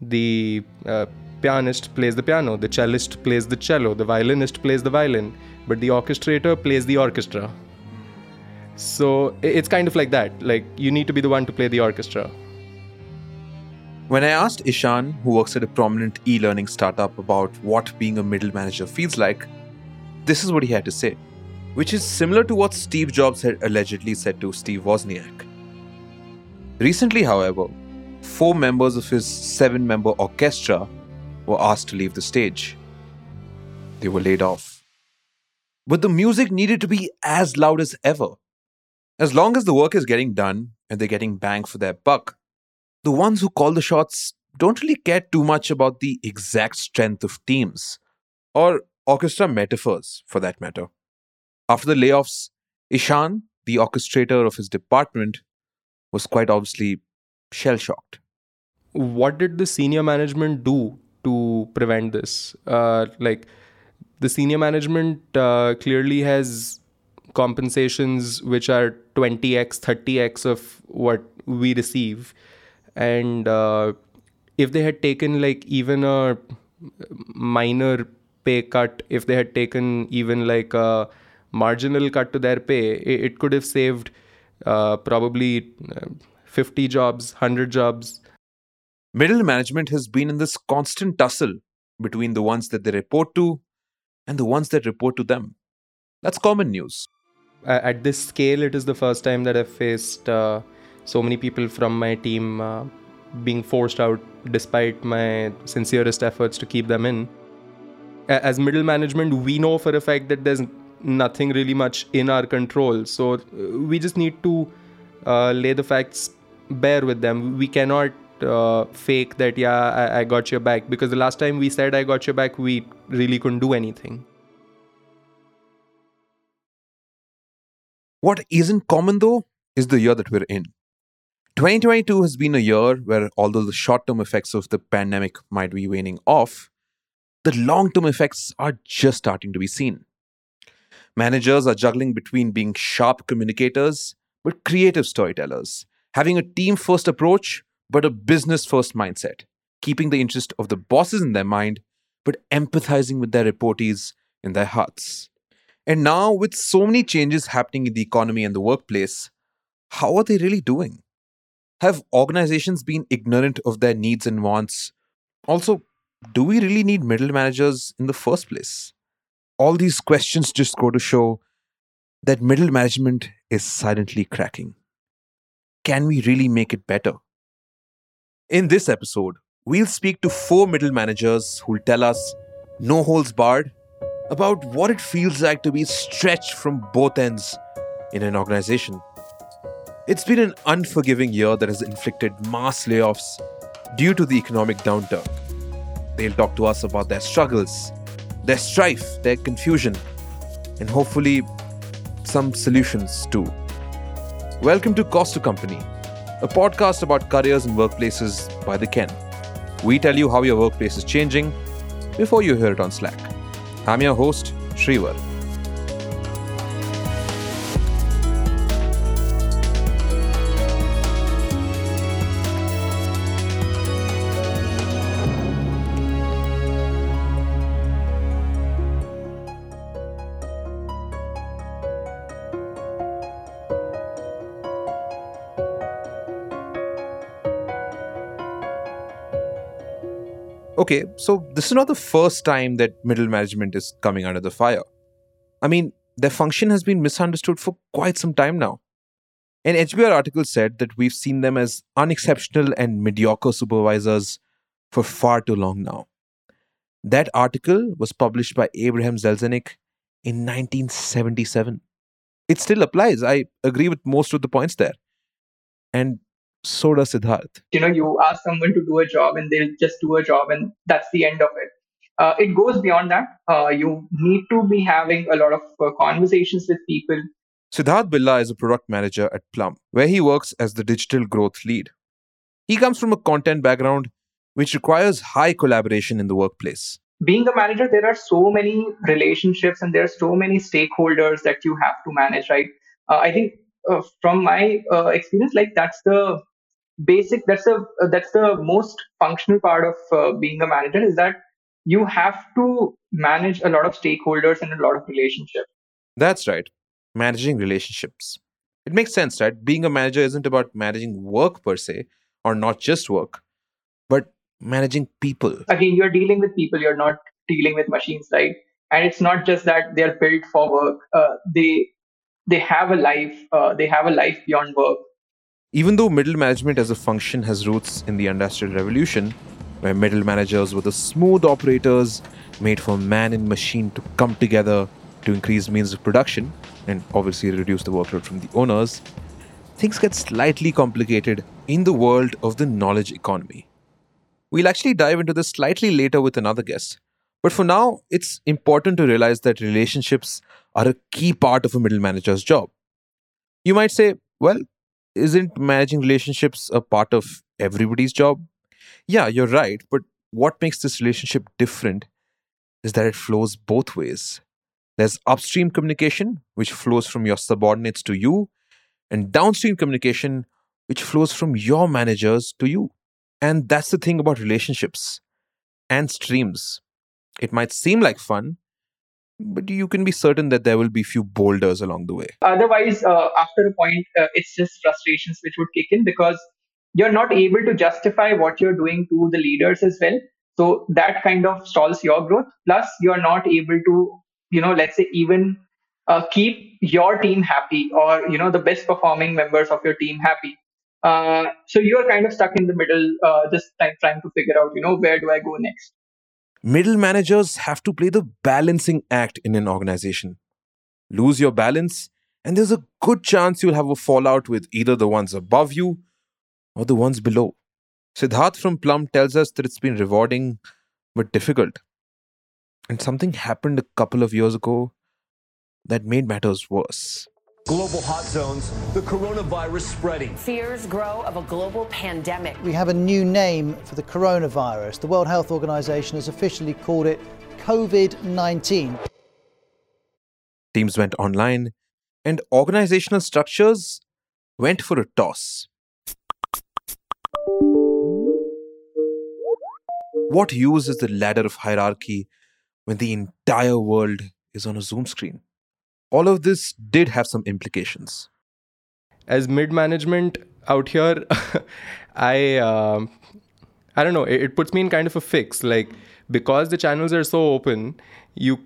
the uh, pianist plays the piano, the cellist plays the cello, the violinist plays the violin, but the orchestrator plays the orchestra. So it's kind of like that. Like you need to be the one to play the orchestra. When I asked Ishaan, who works at a prominent e learning startup, about what being a middle manager feels like, this is what he had to say, which is similar to what Steve Jobs had allegedly said to Steve Wozniak. Recently, however, four members of his seven member orchestra were asked to leave the stage. They were laid off. But the music needed to be as loud as ever. As long as the work is getting done and they're getting bang for their buck, the ones who call the shots don't really care too much about the exact strength of teams or orchestra metaphors for that matter. After the layoffs, Ishaan, the orchestrator of his department, was quite obviously shell shocked. What did the senior management do to prevent this? Uh, like, the senior management uh, clearly has compensations which are 20x, 30x of what we receive and uh, if they had taken like even a minor pay cut if they had taken even like a marginal cut to their pay it, it could have saved uh, probably uh, 50 jobs 100 jobs middle management has been in this constant tussle between the ones that they report to and the ones that report to them that's common news at this scale it is the first time that i've faced uh, so many people from my team uh, being forced out despite my sincerest efforts to keep them in. As middle management, we know for a fact that there's nothing really much in our control. So uh, we just need to uh, lay the facts bare with them. We cannot uh, fake that, yeah, I-, I got your back. Because the last time we said I got your back, we really couldn't do anything. What isn't common though is the year that we're in. 2022 has been a year where, although the short term effects of the pandemic might be waning off, the long term effects are just starting to be seen. Managers are juggling between being sharp communicators but creative storytellers, having a team first approach but a business first mindset, keeping the interest of the bosses in their mind but empathizing with their reportees in their hearts. And now, with so many changes happening in the economy and the workplace, how are they really doing? Have organizations been ignorant of their needs and wants? Also, do we really need middle managers in the first place? All these questions just go to show that middle management is silently cracking. Can we really make it better? In this episode, we'll speak to four middle managers who'll tell us, no holds barred, about what it feels like to be stretched from both ends in an organization. It's been an unforgiving year that has inflicted mass layoffs due to the economic downturn. They'll talk to us about their struggles, their strife, their confusion, and hopefully some solutions too. Welcome to Cost to Company, a podcast about careers and workplaces by the Ken. We tell you how your workplace is changing before you hear it on Slack. I'm your host, Shreevar. Okay, so this is not the first time that middle management is coming under the fire. I mean, their function has been misunderstood for quite some time now. An HBR article said that we've seen them as unexceptional and mediocre supervisors for far too long now. That article was published by Abraham Zaleznik in 1977. It still applies. I agree with most of the points there. And so does Siddharth. You know, you ask someone to do a job and they'll just do a job and that's the end of it. Uh, it goes beyond that. Uh, you need to be having a lot of uh, conversations with people. Siddharth Billa is a product manager at Plum, where he works as the digital growth lead. He comes from a content background which requires high collaboration in the workplace. Being a manager, there are so many relationships and there are so many stakeholders that you have to manage, right? Uh, I think uh, from my uh, experience, like that's the basic that's the uh, that's the most functional part of uh, being a manager is that you have to manage a lot of stakeholders and a lot of relationships That's right. Managing relationships. It makes sense, right? Being a manager isn't about managing work per se, or not just work, but managing people. again you're dealing with people you're not dealing with machines right and it's not just that they're built for work uh, they they have a life uh, they have a life beyond work Even though middle management as a function has roots in the Industrial Revolution, where middle managers were the smooth operators made for man and machine to come together to increase means of production and obviously reduce the workload from the owners, things get slightly complicated in the world of the knowledge economy. We'll actually dive into this slightly later with another guest. But for now, it's important to realize that relationships are a key part of a middle manager's job. You might say, well, isn't managing relationships a part of everybody's job? Yeah, you're right. But what makes this relationship different is that it flows both ways. There's upstream communication, which flows from your subordinates to you, and downstream communication, which flows from your managers to you. And that's the thing about relationships and streams. It might seem like fun, but you can be certain that there will be few boulders along the way. otherwise uh, after a point uh, it's just frustrations which would kick in because you're not able to justify what you're doing to the leaders as well. So that kind of stalls your growth. Plus you're not able to you know let's say even uh, keep your team happy or you know the best performing members of your team happy. Uh, so you're kind of stuck in the middle uh, just trying, trying to figure out you know where do i go next Middle managers have to play the balancing act in an organization. Lose your balance, and there's a good chance you'll have a fallout with either the ones above you or the ones below. Siddharth from Plum tells us that it's been rewarding but difficult. And something happened a couple of years ago that made matters worse. Global hot zones, the coronavirus spreading. Fears grow of a global pandemic. We have a new name for the coronavirus. The World Health Organization has officially called it COVID 19. Teams went online, and organizational structures went for a toss. What use is the ladder of hierarchy when the entire world is on a Zoom screen? All of this did have some implications. as mid management out here i um i don't know it, it puts me in kind of a fix. Like because the channels are so open you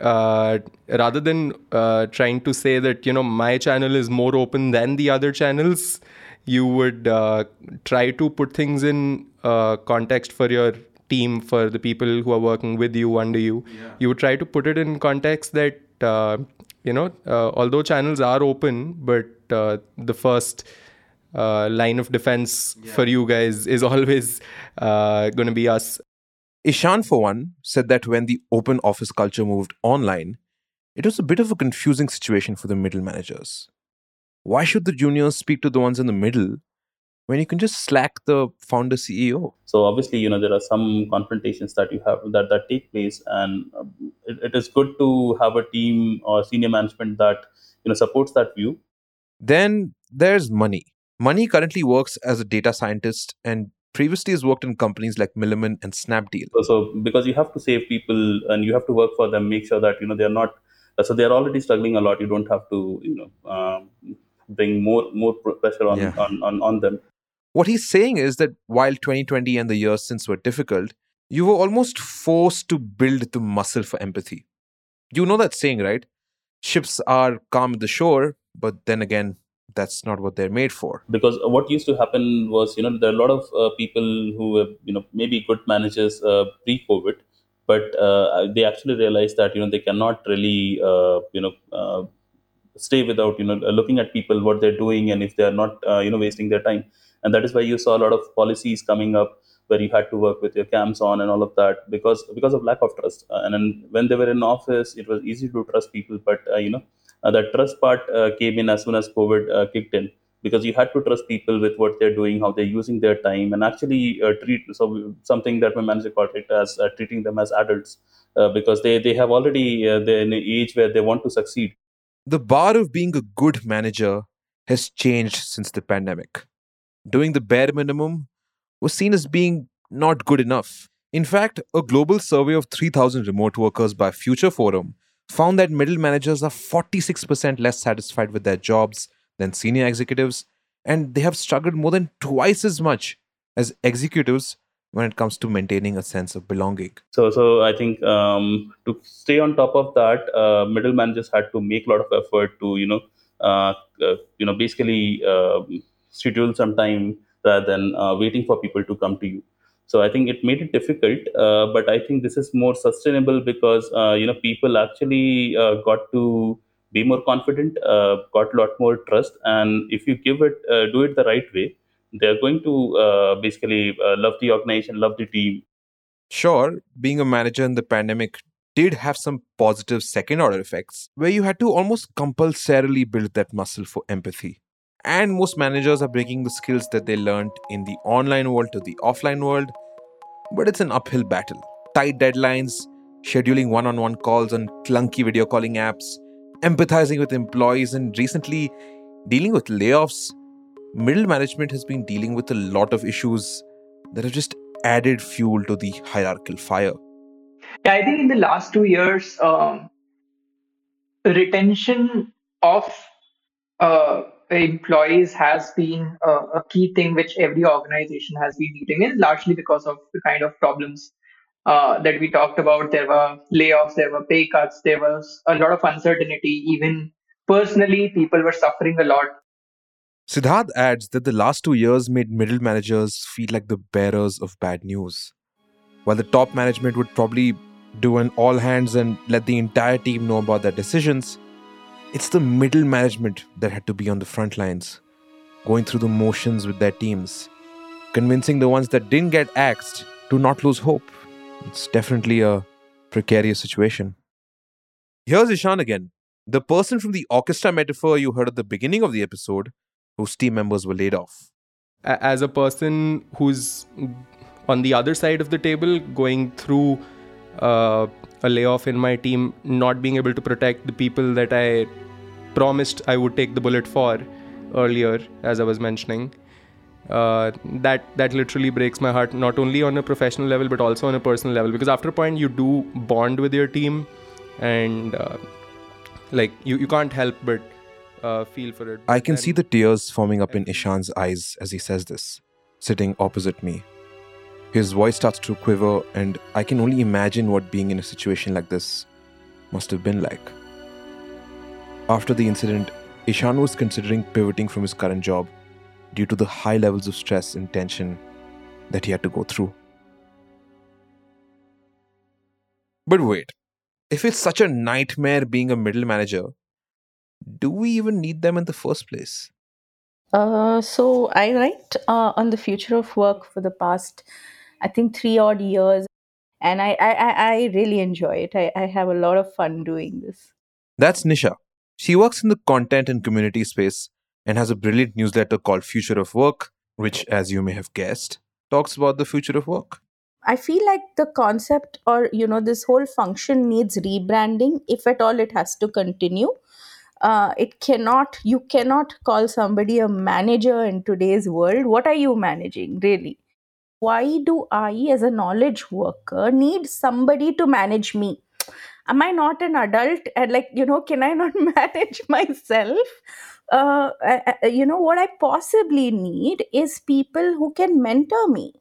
uh, rather than uh, trying to say that you know my channel is more open than the other channels you would uh, try to put things in uh, context for your team for the people who are working with you under you. You would try to put it in context that you know uh, although channels are open but uh, the first uh, line of defense for you guys is always uh, going to be us Ishaan, for one, said that when the open office culture moved online, it was a bit of a confusing situation for the middle managers. Why should the juniors speak to the ones in the middle when you can just slack the founder CEO? so obviously you know there are some confrontations that you have that that take place and um, it, it is good to have a team or senior management that you know supports that view Then there's Money. Money currently works as a data scientist and previously has worked in companies like Milliman and Snapdeal. so, so because you have to save people and you have to work for them make sure that you know they're not so they're already struggling a lot you don't have to you know um, bring more more pressure on, Yeah. on, on on them What he's saying is that while 2020 and the years since were difficult, you were almost forced to build the muscle for empathy. You know that saying, right? Ships are calm at the shore, but then again, that's not what they're made for. because what used to happen was you know there are a lot of uh, people who were you know maybe good managers uh, pre-covid but uh, they actually realized that you know they cannot really uh, you know uh, stay without you know looking at people what they're doing and if they're not uh, you know wasting their time and that is why you saw a lot of policies coming up where you had to work with your cams on and all of that because because of lack of trust uh, and then when they were in office it was easy to trust people but uh, you know uh, that trust part uh, came in as soon as covid uh, kicked in because you had to trust people with what they're doing how they're using their time and actually uh, treat so something that my manager called it as treating them as adults because they they have already they're in an age where they want to succeed The bar of being a good manager has changed since the pandemic. Doing the bare minimum was seen as being not good enough. In fact, a global survey of 3,000 remote workers by Future Forum found that middle managers are 46% less satisfied with their jobs than senior executives, and they have struggled more than twice as much as executives when it comes to maintaining a sense of belonging. So, so I think um, to stay on top of that, uh, middle managers had to make a lot of effort to, you know, uh, uh, you know, basically um, schedule some time rather than uh, waiting for people to come to you. So I think it made it difficult, uh, but I think this is more sustainable because uh, you know people actually got to be more confident, got a lot more trust, and if you give it, do it the right way, they're going to uh, basically uh, love the organization, love the team. Sure, being a manager in the pandemic did have some positive second order effects where you had to almost compulsorily build that muscle for empathy. And most managers are bringing the skills that they learned in the online world to the offline world, but it's an uphill battle. Tight deadlines, scheduling one on one calls on clunky video calling apps, empathizing with employees, and recently dealing with layoffs middle management has been dealing with a lot of issues that have just added fuel to the hierarchical fire. Yeah, I think in the last two years, um, retention of uh, employees has been a, a, key thing which every organization has been dealing in, largely because of the kind of problems uh, that we talked about. There were layoffs, there were pay cuts, there was a lot of uncertainty. Even personally, people were suffering a lot Siddharth adds that the last two years made middle managers feel like the bearers of bad news. While the top management would probably do an all hands and let the entire team know about their decisions, it's the middle management that had to be on the front lines, going through the motions with their teams, convincing the ones that didn't get axed to not lose hope. It's definitely a precarious situation. Here's Ishaan again, the person from the orchestra metaphor you heard at the beginning of the episode whose team members were laid off. As a person who's on the other side of the table, going through uh, a layoff in my team, not being able to protect the people that I promised I would take the bullet for earlier, as I was mentioning. Uh, that that literally breaks my heart not only on a professional level but also on a personal level because after a point you do bond with your team and uh, like you, you can't help but uh, feel for it. I can see the tears forming up in Ishaan's eyes as he says this, sitting opposite me. His voice starts to quiver, and I can only imagine what being in a situation like this must have been like. After the incident, Ishaan was considering pivoting from his current job due to the high levels of stress and tension that he had to go through. But wait, if it's such a nightmare being a middle manager, do we even need them in the first place? Uh, so I write uh, on the future of work for the past, I think, three odd years, and I I, I really enjoy it. I, I have a lot of fun doing this. That's Nisha. She works in the content and community space and has a brilliant newsletter called Future of Work, which, as you may have guessed, talks about the future of work. I feel like the concept or you know this whole function needs rebranding if at all it has to continue uh, it cannot you cannot call somebody a manager in today's world what are you managing really why do i as a knowledge worker need somebody to manage me? Am i not an adult? And like you know can i not manage myself? Uh, you know what i possibly need is people who can mentor me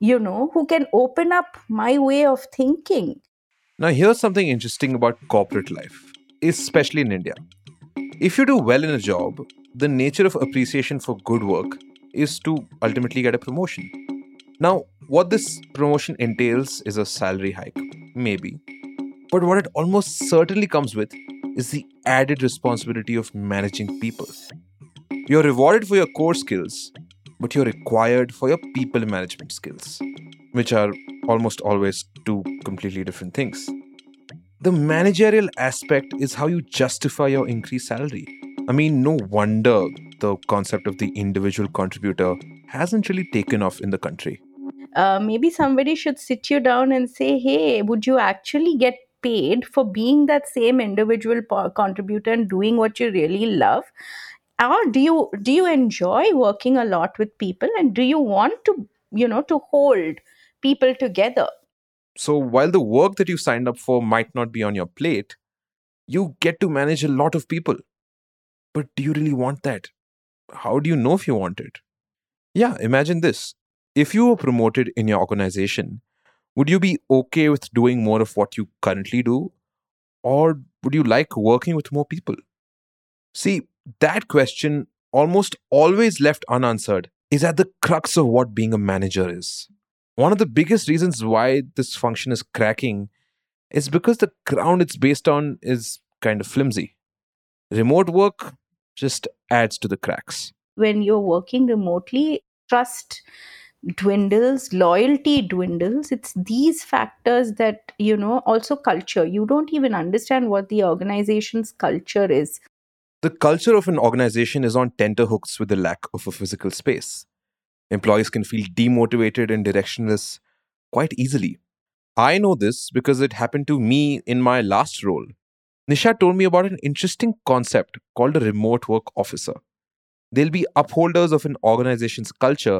you know who can open up my way of thinking. Now here's something interesting about corporate life especially in india. If you do well in a job, the nature of appreciation for good work is to ultimately get a promotion. Now, what this promotion entails is a salary hike, maybe. But what it almost certainly comes with is the added responsibility of managing people. You're rewarded for your core skills, but you're required for your people management skills, which are almost always two completely different things. The managerial aspect is how you justify your increased salary. I mean, no wonder the concept of the individual contributor hasn't really taken off in the country. Uh, maybe somebody should sit you down and say, hey, would you actually get paid for being that same individual contributor and doing what you really love? or do you do you enjoy working a lot with people and do you want to you know to hold people together So while the work that you signed up for might not be on your plate, you get to manage a lot of people. But do you really want that? How do you know if you want it? Yeah, imagine this. If you were promoted in your organization, would you be okay with doing more of what you currently do? Or would you like working with more people? See, that question, almost always left unanswered, is at the crux of what being a manager is. One of the biggest reasons why this function is cracking is because the ground it's based on is kind of flimsy. Remote work just adds to the cracks. when you're working remotely trust dwindles loyalty dwindles it's these factors that you know also culture you don't even understand what the organization's culture is The culture of an organization is on tenterhooks with the lack of a physical space. Employees can feel demotivated and directionless quite easily. I know this because it happened to me in my last role. Nisha told me about an interesting concept called a remote work officer. They'll be upholders of an organization's culture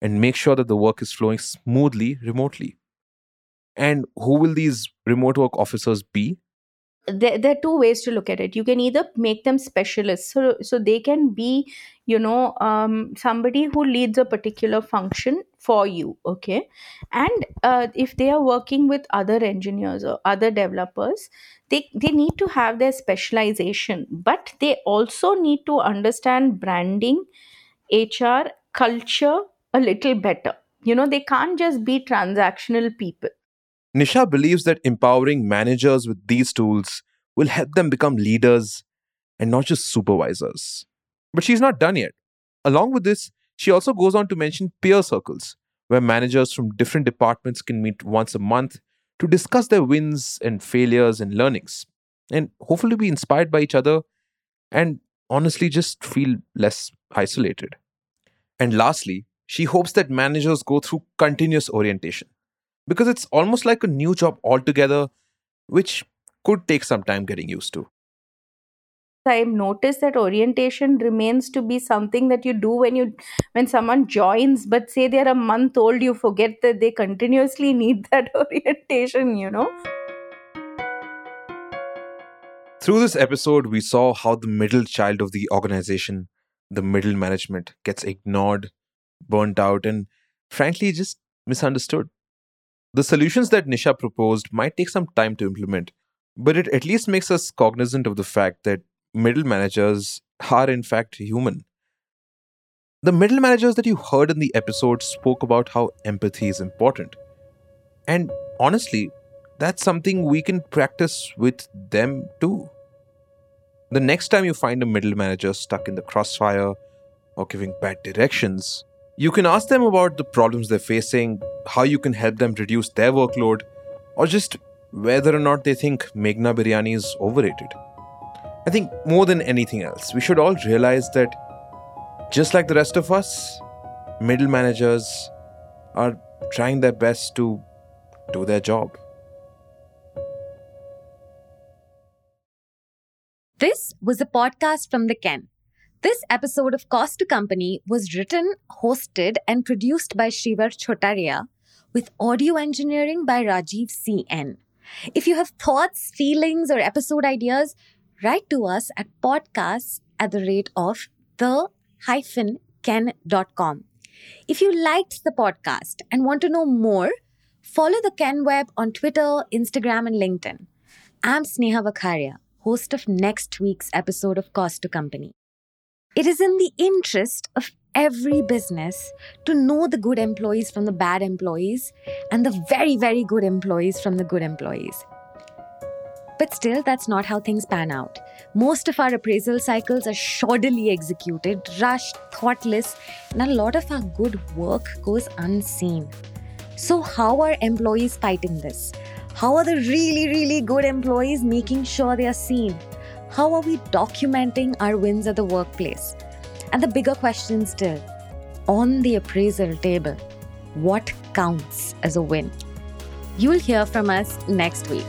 and make sure that the work is flowing smoothly remotely. And who will these remote work officers be? there, there are two ways to look at it you can either make them specialists so so they can be you know um, somebody who leads a particular function for you okay and uh, if they are working with other engineers or other developers they they need to have their specialization but they also need to understand branding hr culture a little better you know they can't just be transactional people Nisha believes that empowering managers with these tools will help them become leaders and not just supervisors. But she's not done yet. Along with this, she also goes on to mention peer circles, where managers from different departments can meet once a month to discuss their wins and failures and learnings, and hopefully be inspired by each other and honestly just feel less isolated. And lastly, she hopes that managers go through continuous orientation because it's almost like a new job altogether, which could take some time getting used to. I've noticed that orientation remains to be something that you do when you when someone joins, but say they're a month old, you forget that they continuously need that orientation, you know. Through this episode, we saw how the middle child of the organization, the middle management, gets ignored, burnt out, and frankly, just misunderstood. The solutions that Nisha proposed might take some time to implement, but it at least makes us cognizant of the fact that middle managers are, in fact, human. The middle managers that you heard in the episode spoke about how empathy is important. And honestly, that's something we can practice with them too. The next time you find a middle manager stuck in the crossfire or giving bad directions, you can ask them about the problems they're facing, how you can help them reduce their workload, or just whether or not they think Meghna biryani is overrated. I think more than anything else, we should all realize that just like the rest of us, middle managers are trying their best to do their job. This was a podcast from the Ken. This episode of Cost to Company was written, hosted, and produced by Shreevar Chhotaria with audio engineering by Rajiv C.N. If you have thoughts, feelings, or episode ideas, write to us at podcasts at the rate of the hyphen ken.com. If you liked the podcast and want to know more, follow the Ken Web on Twitter, Instagram, and LinkedIn. I'm Sneha Vakharia, host of next week's episode of Cost to Company. It is in the interest of every business to know the good employees from the bad employees and the very, very good employees from the good employees. But still, that's not how things pan out. Most of our appraisal cycles are shoddily executed, rushed, thoughtless, and a lot of our good work goes unseen. So, how are employees fighting this? How are the really, really good employees making sure they are seen? How are we documenting our wins at the workplace? And the bigger question still on the appraisal table, what counts as a win? You'll hear from us next week.